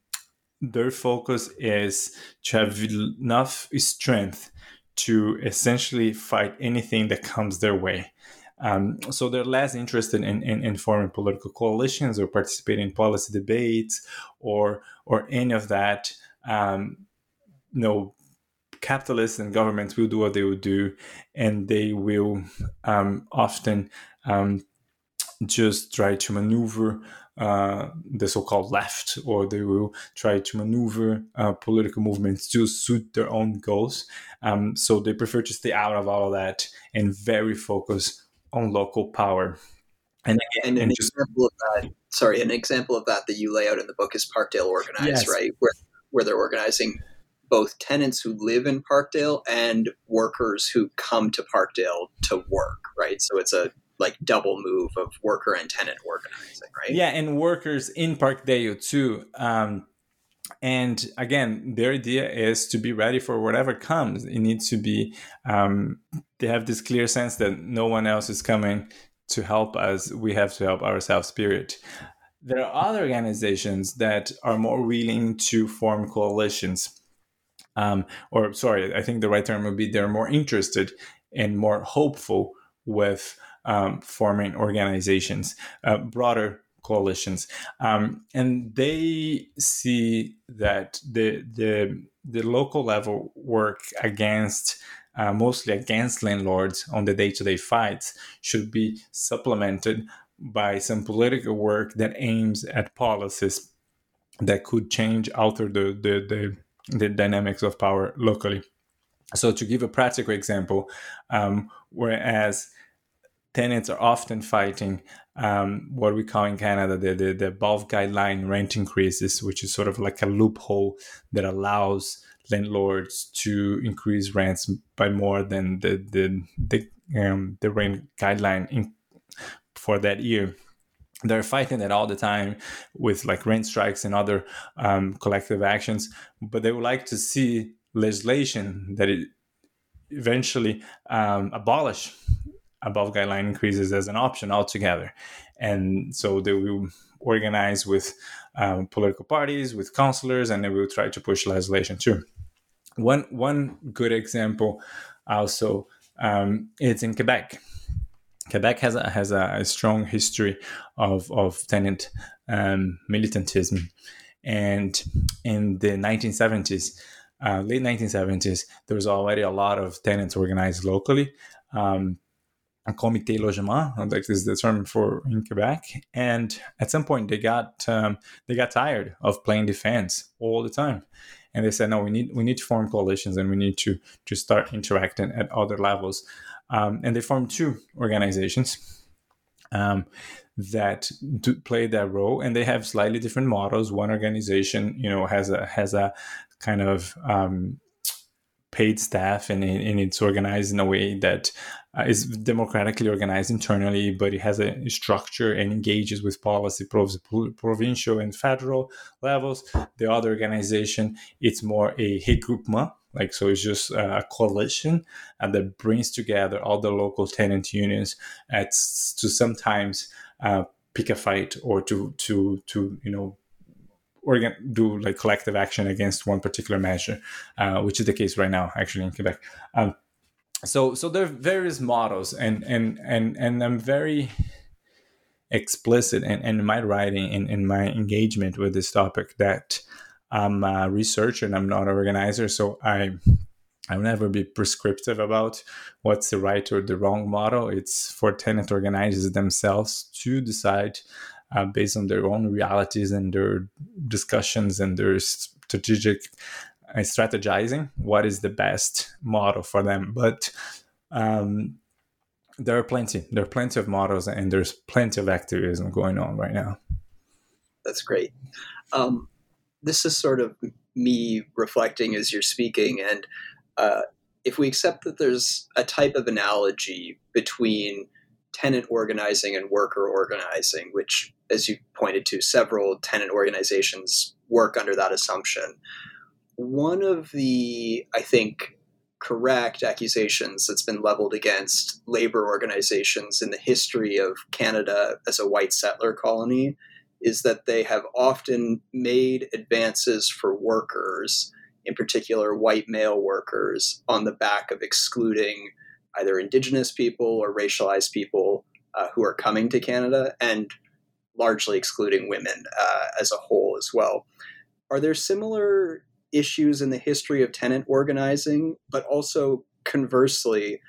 their focus is to have enough strength to essentially fight anything that comes their way. Um, so they're less interested in, in, in, forming political coalitions or participating in policy debates or or any of that. Um, you know, capitalists and governments will do what they will do, and they will um, often um, just try to maneuver uh, the so-called left, or they will try to maneuver uh, political movements to suit their own goals. Um, so they prefer to stay out of all of that and very focus on local power. And, again, and an just, example of that sorry, an example of that that you lay out in the book is Parkdale Organize, Yes. right? Where where they're organizing both tenants who live in Parkdale and workers who come to Parkdale to work, right? So it's a like double move of worker and tenant organizing, right? Yeah, and workers in Park Parkdale too. Um, and again, their idea is to be ready for whatever comes. It needs to be, um, they have this clear sense that no one else is coming to help us. We have to help ourselves, period. There are other organizations that are more willing to form coalitions. Um, or, sorry, I think the right term would be they're more interested and more hopeful with um, forming organizations, uh, broader coalitions, um, and they see that the the the local level work against uh, mostly against landlords on the day-to-day fights should be supplemented by some political work that aims at policies that could change alter the the, the, the dynamics of power locally. So to give a practical example um, whereas tenants are often fighting um, what we call in Canada the, the, the above guideline rent increases, which is sort of like a loophole that allows landlords to increase rents by more than the the the, um, the rent guideline in, for that year. They're fighting that all the time with like rent strikes and other um, collective actions, but they would like to see legislation that it eventually um, abolish above guideline increases as an option altogether. And so they will organize with um, political parties, with councillors, and they will try to push legislation too. One one good example also um, it's in Quebec. Quebec has a, has a, a strong history of, of tenant um, militantism. And in the 1970s, uh, late 1970s, there was already a lot of tenants organized locally. Um, a comité logement, like this is the term for in Quebec. And at some point, they got um, they got tired of playing defense all the time, and they said, "No, we need we need to form coalitions, and we need to to start interacting at other levels." Um, and they formed two organizations um, that do play that role, and they have slightly different models. One organization, you know, has a has a kind of um, paid staff and, and it's organized in a way that uh, is democratically organized internally, but it has a structure and engages with policy, prov- provincial and federal levels. The other organization, it's more a regroupement, like so it's just a coalition uh, that brings together all the local tenant unions at, to sometimes uh, pick a fight or to to to you know organ- do like collective action against one particular measure, uh, which is the case right now, actually in Quebec. Um, so, so there are various models, and and and and I'm very explicit in, in my writing in, in my engagement with this topic that I'm a researcher and I'm not an organizer, so I I will never be prescriptive about what's the right or the wrong model. It's for tenant organizers themselves to decide uh, based on their own realities and their discussions and their strategic uh, strategizing what is the best model for them. But um, there are plenty there are plenty of models and there's plenty of activism going on right now. That's great. Um, this is sort of me reflecting as you're speaking and uh, if we accept that there's a type of analogy between tenant organizing and worker organizing, which, as you pointed to, several tenant organizations work under that assumption. One of the, I think, correct accusations that's been leveled against labor organizations in the history of Canada as a white settler colony is that they have often made advances for workers, in particular white male workers, on the back of excluding either indigenous people or racialized people uh, who are coming to Canada and largely excluding women uh, as a whole as well. Are there similar issues in the history of tenant organizing, but also conversely,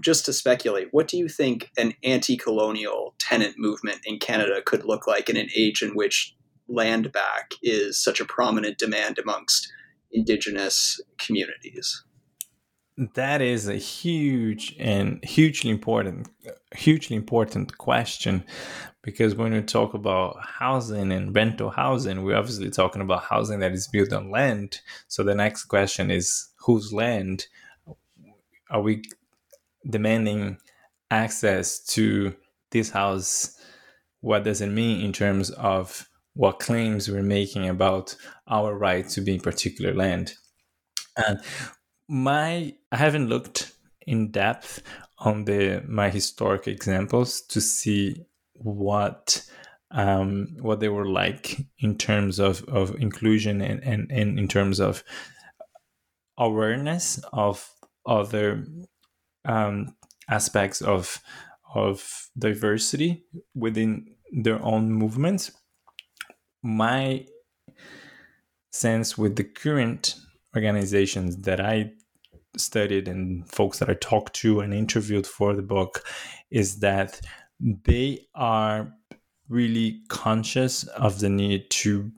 just to speculate, what do you think an anti colonial tenant movement in Canada could look like in an age in which land back is such a prominent demand amongst Indigenous communities? That is a huge and hugely important, hugely important question, because when we talk about housing and rental housing, we're obviously talking about housing that is built on land. So the next question is whose land are we demanding access to this house? What does it mean in terms of what claims we're making about our right to be in particular land? And my I haven't looked in depth on the my historic examples to see what um, what they were like in terms of, of inclusion and, and, and in terms of awareness of other um, aspects of of diversity within their own movements. My sense with the current organizations that I studied and folks that I talked to and interviewed for the book is that they are really conscious of the need to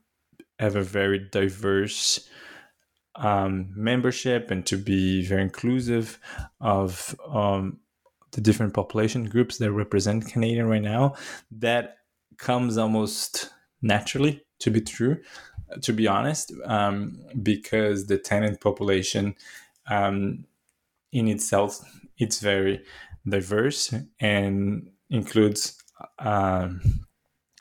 have a very diverse um, membership and to be very inclusive of um, the different population groups that represent Canadian right now. That comes almost naturally to be true, to be honest, um, because the tenant population um, in itself it's very diverse and includes um,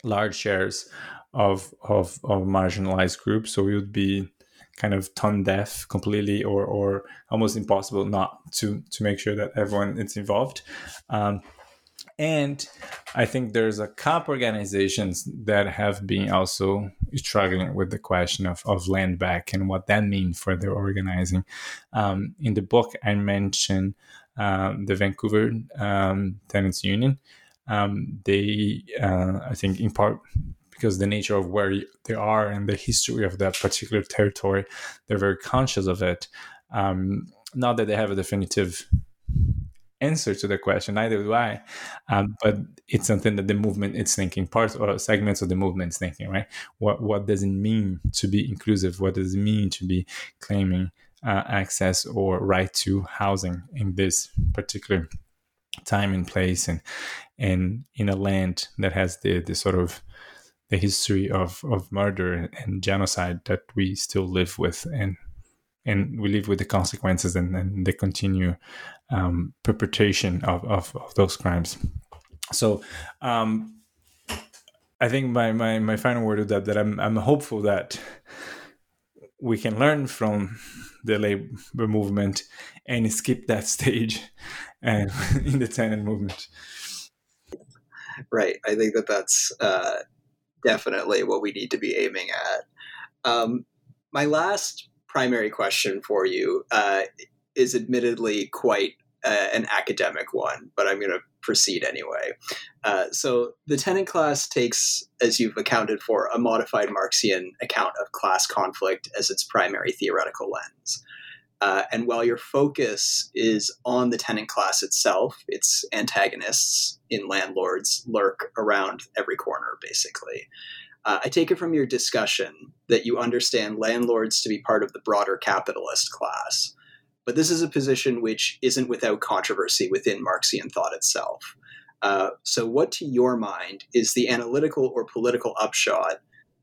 large shares of, of of marginalized groups. So we would be kind of tone deaf completely or or almost impossible not to to make sure that everyone is involved um, and i think there's a couple organizations that have been also struggling with the question of, of land back and what that means for their organizing um, in the book i mentioned um, the vancouver um, tenants union um, they uh, i think in part because the nature of where they are and the history of that particular territory, they're very conscious of it. Um, not that they have a definitive answer to the question, neither do I. Um, but it's something that the movement is thinking, parts or segments of the movement is thinking, right? What what does it mean to be inclusive? What does it mean to be claiming uh, access or right to housing in this particular time and place and and in a land that has the the sort of the history of, of murder and genocide that we still live with and and we live with the consequences and, and the continue um, perpetration of, of, of, those crimes. So um, I think my, my, my final word is that, that I'm, I'm hopeful that we can learn from the labor movement and skip that stage [laughs] and [laughs] in the tenant movement. Right. I think that that's uh, definitely what we need to be aiming at. Um, my last primary question for you uh, is admittedly quite uh, an academic one, but I'm going to proceed anyway. Uh, so, the tenant class takes, as you've accounted for, a modified Marxian account of class conflict as its primary theoretical lens. Uh, and while your focus is on the tenant class itself, its antagonists in landlords lurk around every corner, basically. Uh, I take it from your discussion that you understand landlords to be part of the broader capitalist class. But this is a position which isn't without controversy within Marxian thought itself. Uh, so, what to your mind is the analytical or political upshot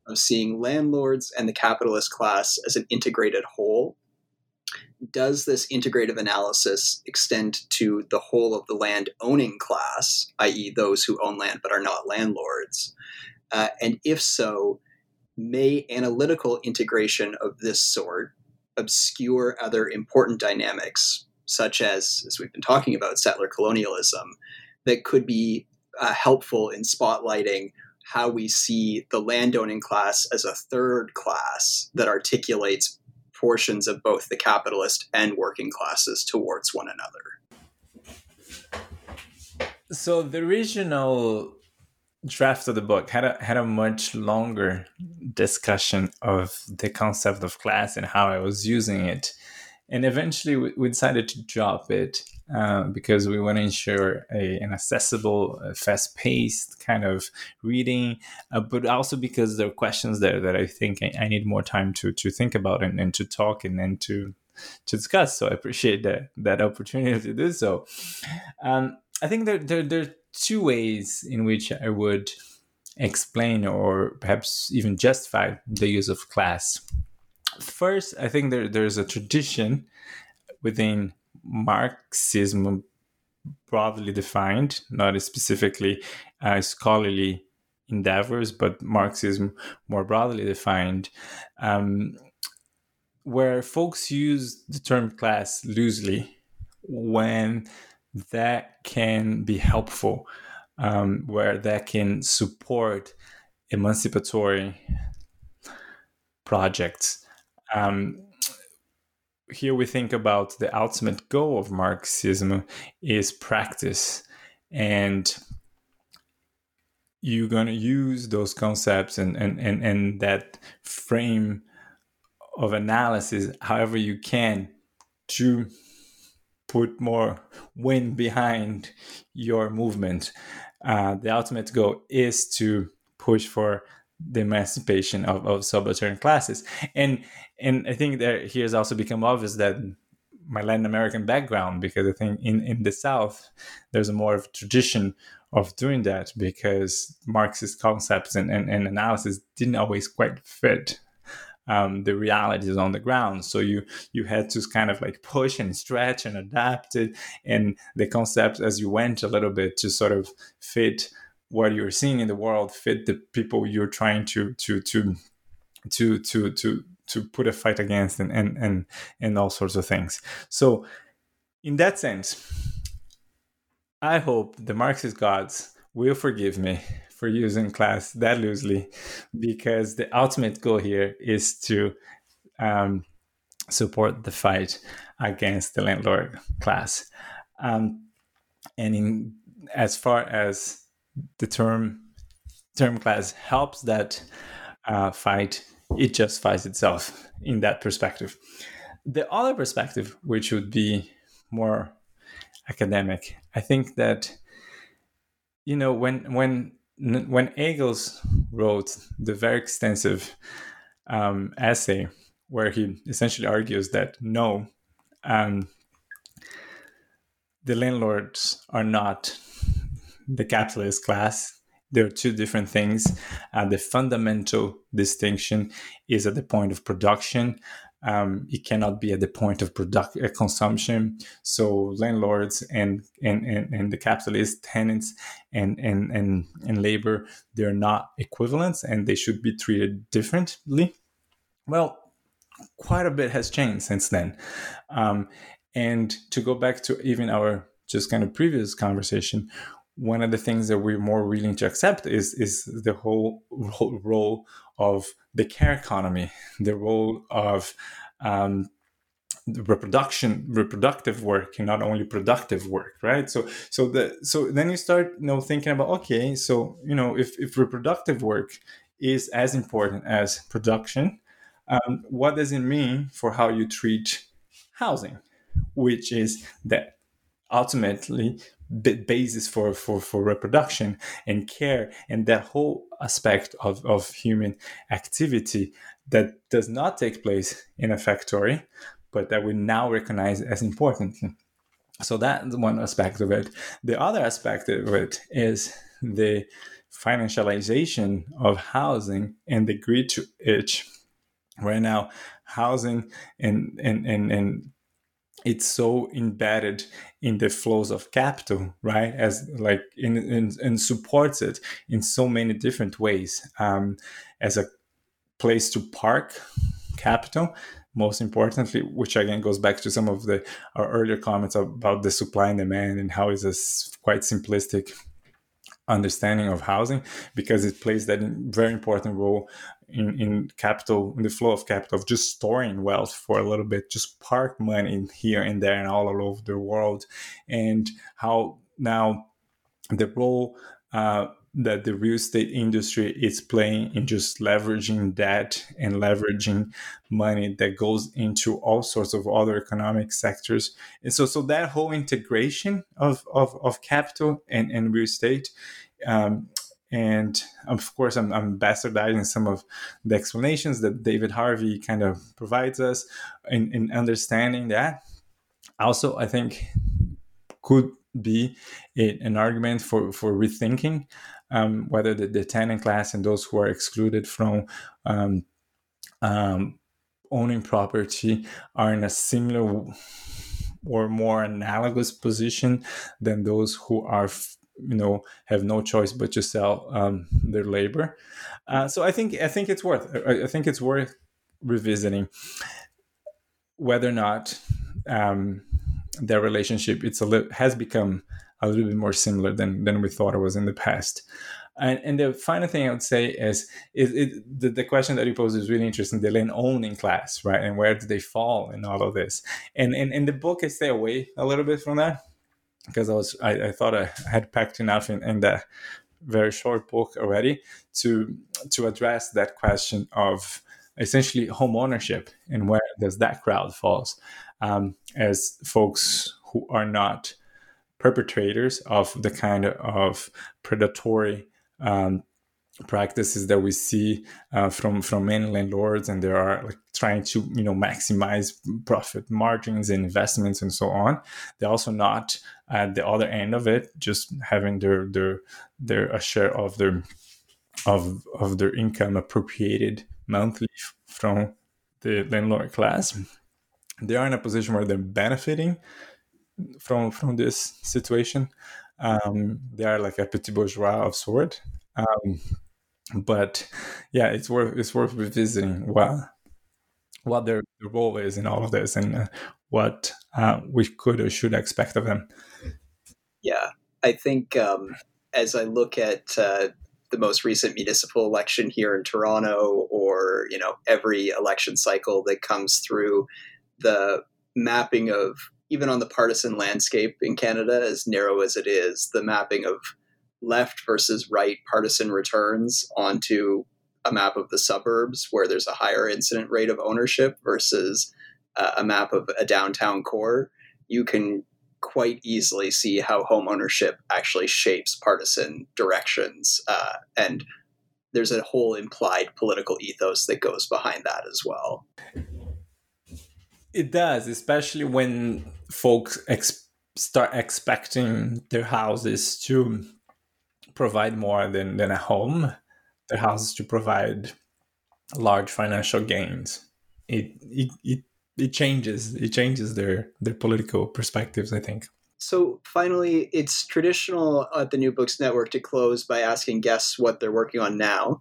of seeing landlords and the capitalist class as an integrated whole does this integrative analysis extend to the whole of the land owning class, i.e., those who own land but are not landlords? Uh, and if so, may analytical integration of this sort obscure other important dynamics, such as, as we've been talking about, settler colonialism, that could be uh, helpful in spotlighting how we see the landowning class as a third class that articulates portions of both the capitalist and working classes towards one another. So the original draft of the book had a had a much longer discussion of the concept of class and how I was using it, and eventually we, we decided to drop it uh, because we want to ensure a, an accessible, uh, fast paced kind of reading, uh, but also because there are questions there that I think I, I need more time to to think about and, and to talk and then to to discuss. So I appreciate that that opportunity to do so. Um, I think there, there there two ways in which I would explain or perhaps even justify the use of class. First, I think there, there's a tradition within Marxism broadly defined, not specifically uh, scholarly endeavors, but Marxism more broadly defined, um, where folks use the term class loosely when that can be helpful, um, where that can support emancipatory projects. Um, here we think about the ultimate goal of Marxism is practice. And you're going to use those concepts and, and, and, and that frame of analysis however you can to put more wind behind your movement. Uh, the ultimate goal is to push for the emancipation of, of subaltern classes. And and I think that here has also become obvious that my Latin American background, because I think in, in the South, there's a more of tradition of doing that because Marxist concepts and, and, and analysis didn't always quite fit um, the realities on the ground. So you you had to kind of like push and stretch and adapt it, and the concepts as you went a little bit to sort of fit what you're seeing in the world, fit the people you're trying to to to to to to to put a fight against, and and and and all sorts of things. So in that sense, I hope the Marxist gods will forgive me for using class that loosely because the ultimate goal here is to um, support the fight against the landlord class. Um, and in as far as the term term class helps that uh, fight, it justifies itself in that perspective. The other perspective, which would be more academic, I think that you know when when when Engels wrote the very extensive um, essay where he essentially argues that no, um, the landlords are not the capitalist class. There are two different things. Uh, the fundamental distinction is at the point of production, um, it cannot be at the point of product uh, consumption. So landlords and, and, and, and the capitalist tenants and, and, and, and labor, they're not equivalents and they should be treated differently. Well, quite a bit has changed since then. Um, and to go back to even our just kind of previous conversation, one of the things that we're more willing to accept is is the whole, whole role of the care economy, [laughs] the role of um, reproduction reproductive work and not only productive work right? So so the so then you start you know thinking about okay so you know if, if reproductive work is as important as production um, what does it mean for how you treat housing which is that ultimately basis for, for, for reproduction and care and that whole aspect of, of human activity that does not take place in a factory but that we now recognize as important. So that's one aspect of it. The other aspect of it is the financialization of housing and the grid to which right now housing and and and, and it's so embedded in the flows of capital right? As like in, in and supports it in so many different ways. Um, as a place to park capital most importantly which again goes back to some of the our earlier comments about the supply and demand and how is this quite simplistic understanding of housing because it plays that very important role in, in capital, in the flow of capital, of just storing wealth for a little bit, just park money in here and there and all over the world, and how now the role uh, that the real estate industry is playing in just leveraging debt and leveraging money that goes into all sorts of other economic sectors. And so, so that whole integration of, of, of capital and, and real estate um, and of course, I'm, I'm, bastardizing some of the explanations that David Harvey kind of provides us in, in understanding that. Also, I think could be a, an argument for for rethinking um, whether the, the tenant class and those who are excluded from um, um, owning property are in a similar or more analogous position than those who are you know have no choice but to sell um, their labor uh, so i think i think it's worth i think it's worth revisiting whether or not um, their relationship it's a li- has become a little bit more similar than than we thought it was in the past and, and the final thing I would say is, is it, the, the question that you pose is really interesting. The land owning class, right? And where do they fall in all of this? And in, in the book, I stay away a little bit from that because I was I, I thought I had packed enough in, in that very short book already to to address that question of essentially home ownership and where does that crowd falls um, as folks who are not perpetrators of the kind of predatory um, practices that we see uh, from from many landlords and they are like trying to you know maximize profit margins and investments and so on they're also not at the other end of it just having their their their a share of their of of their income appropriated monthly from the landlord class they are in a position where they're benefiting from from this situation um, they are like a petit bourgeois of sort. Um, but yeah, it's worth it's worth revisiting what what their, their role is in all of this and uh, what uh, we could or should expect of them. Yeah, I think um, as I look at uh, the most recent municipal election here in Toronto, or you know every election cycle that comes through, the mapping of even on the partisan landscape in Canada, as narrow as it is, the mapping of left versus right partisan returns onto a map of the suburbs where there's a higher incident rate of ownership versus a map of a downtown core, you can quite easily see how home ownership actually shapes partisan directions. Uh, and there's a whole implied political ethos that goes behind that as well. It does, especially when folks ex- start expecting their houses to provide more than, than a home, their houses to provide large financial gains. It, it, it, it changes it changes their their political perspectives i think so finally it's traditional at the new books network to close by asking guests what they're working on now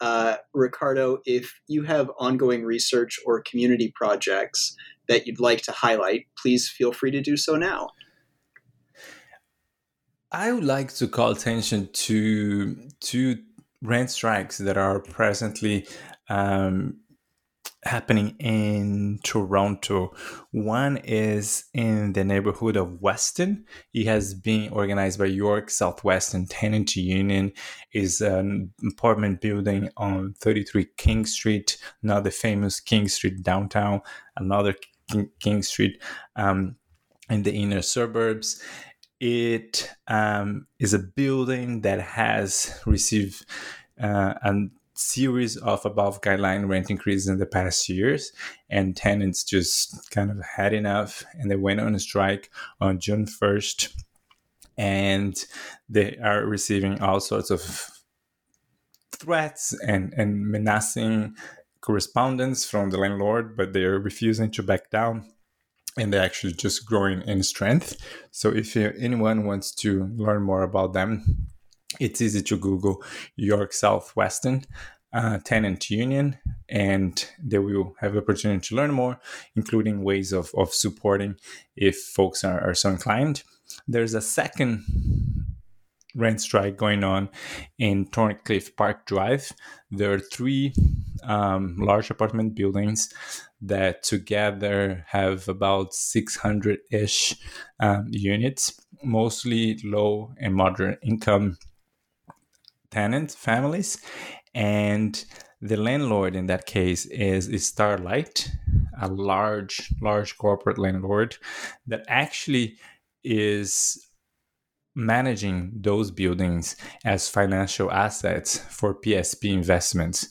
uh, ricardo if you have ongoing research or community projects that you'd like to highlight, please feel free to do so now. I would like to call attention to two rent strikes that are presently um, happening in Toronto. One is in the neighborhood of Weston. It has been organized by York South Weston Tenant Union. is an apartment building on 33 King Street, not the famous King Street downtown, another King, King Street um, in the inner suburbs. It um, is a building that has received uh, a series of above guideline rent increases in the past years, and tenants just kind of had enough and they went on a strike on June 1st. And they are receiving all sorts of threats and, and menacing correspondence from the landlord, but they are refusing to back down and they're actually just growing in strength. So if anyone wants to learn more about them, it's easy to Google York South Weston uh, Tenant Union, and they will have the opportunity to learn more, including ways of, of supporting if folks are, are so inclined. There's a second rent strike going on in Thorncliffe Park Drive. There are three um, large apartment buildings that together have about 600 ish um, units, mostly low and moderate income tenant families. And the landlord in that case is, is Starlight, a large, large corporate landlord that actually is managing those buildings as financial assets for PSP investments.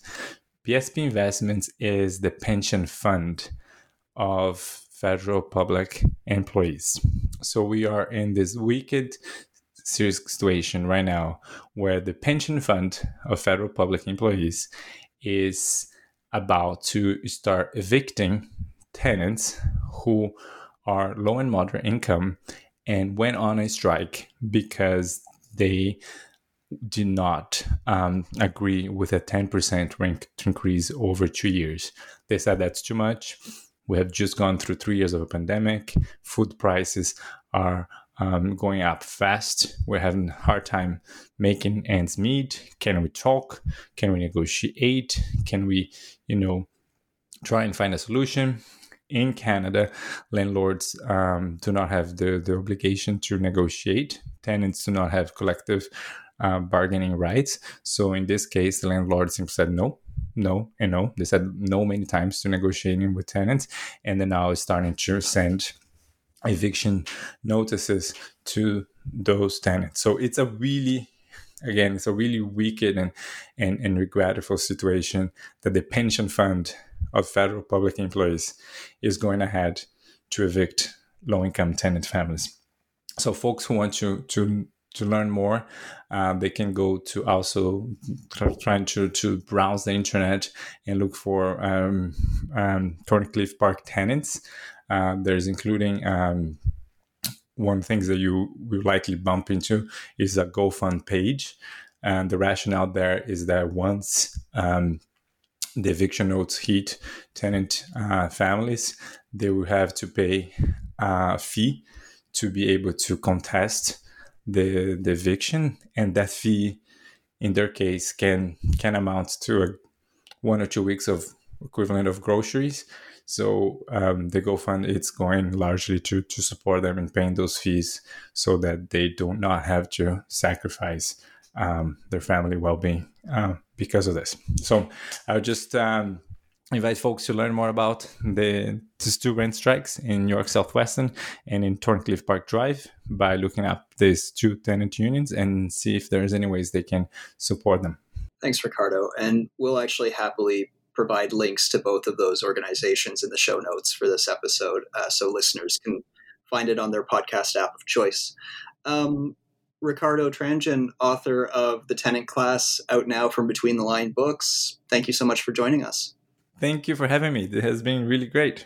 PSP investments is the pension fund of federal public employees. So we are in this wicked serious situation right now where the pension fund of federal public employees is about to start evicting tenants who are low and moderate income and went on a strike because they did not um, agree with a 10% rent increase over two years. They said that's too much. We have just gone through three years of a pandemic. Food prices are um, going up fast. We're having a hard time making ends meet. Can we talk? Can we negotiate? Can we, you know, try and find a solution? In Canada, landlords um, do not have the, the obligation to negotiate. Tenants do not have collective uh, bargaining rights. So in this case, the landlord simply said no, no, and no. They said no many times to negotiating with tenants, and then now starting to send eviction notices to those tenants. So it's a really again it's a really wicked and, and, and regretful situation that the pension fund of federal public employees is going ahead to evict low income tenant families. So folks who want to to to learn more, uh, they can go to also trying to, to browse the internet and look for um, um, Thorncliffe Park tenants. Uh, there's including um, one thing that you will likely bump into is a GoFund page. And the rationale there is that once um, the eviction notes hit tenant uh, families, they will have to pay a fee to be able to contest the, the eviction, and that fee, in their case, can can amount to a, one or two weeks of equivalent of groceries. So um, the GoFund it's going largely to to support them in paying those fees, so that they do not have to sacrifice um, their family well being uh, because of this. So I'll just um, invite folks to learn more about the these two rent strikes in York South Weston and in Thorncliffe Park Drive by looking up these two tenant unions and see if there's any ways they can support them. Thanks, Ricardo. And we'll actually happily provide links to both of those organizations in the show notes for this episode uh, so listeners can find it on their podcast app of choice. Um, Ricardo Tranjan, author of The Tenant Class, out now from Between the Line Books. Thank you so much for joining us. Thank you for having me. It has been really great.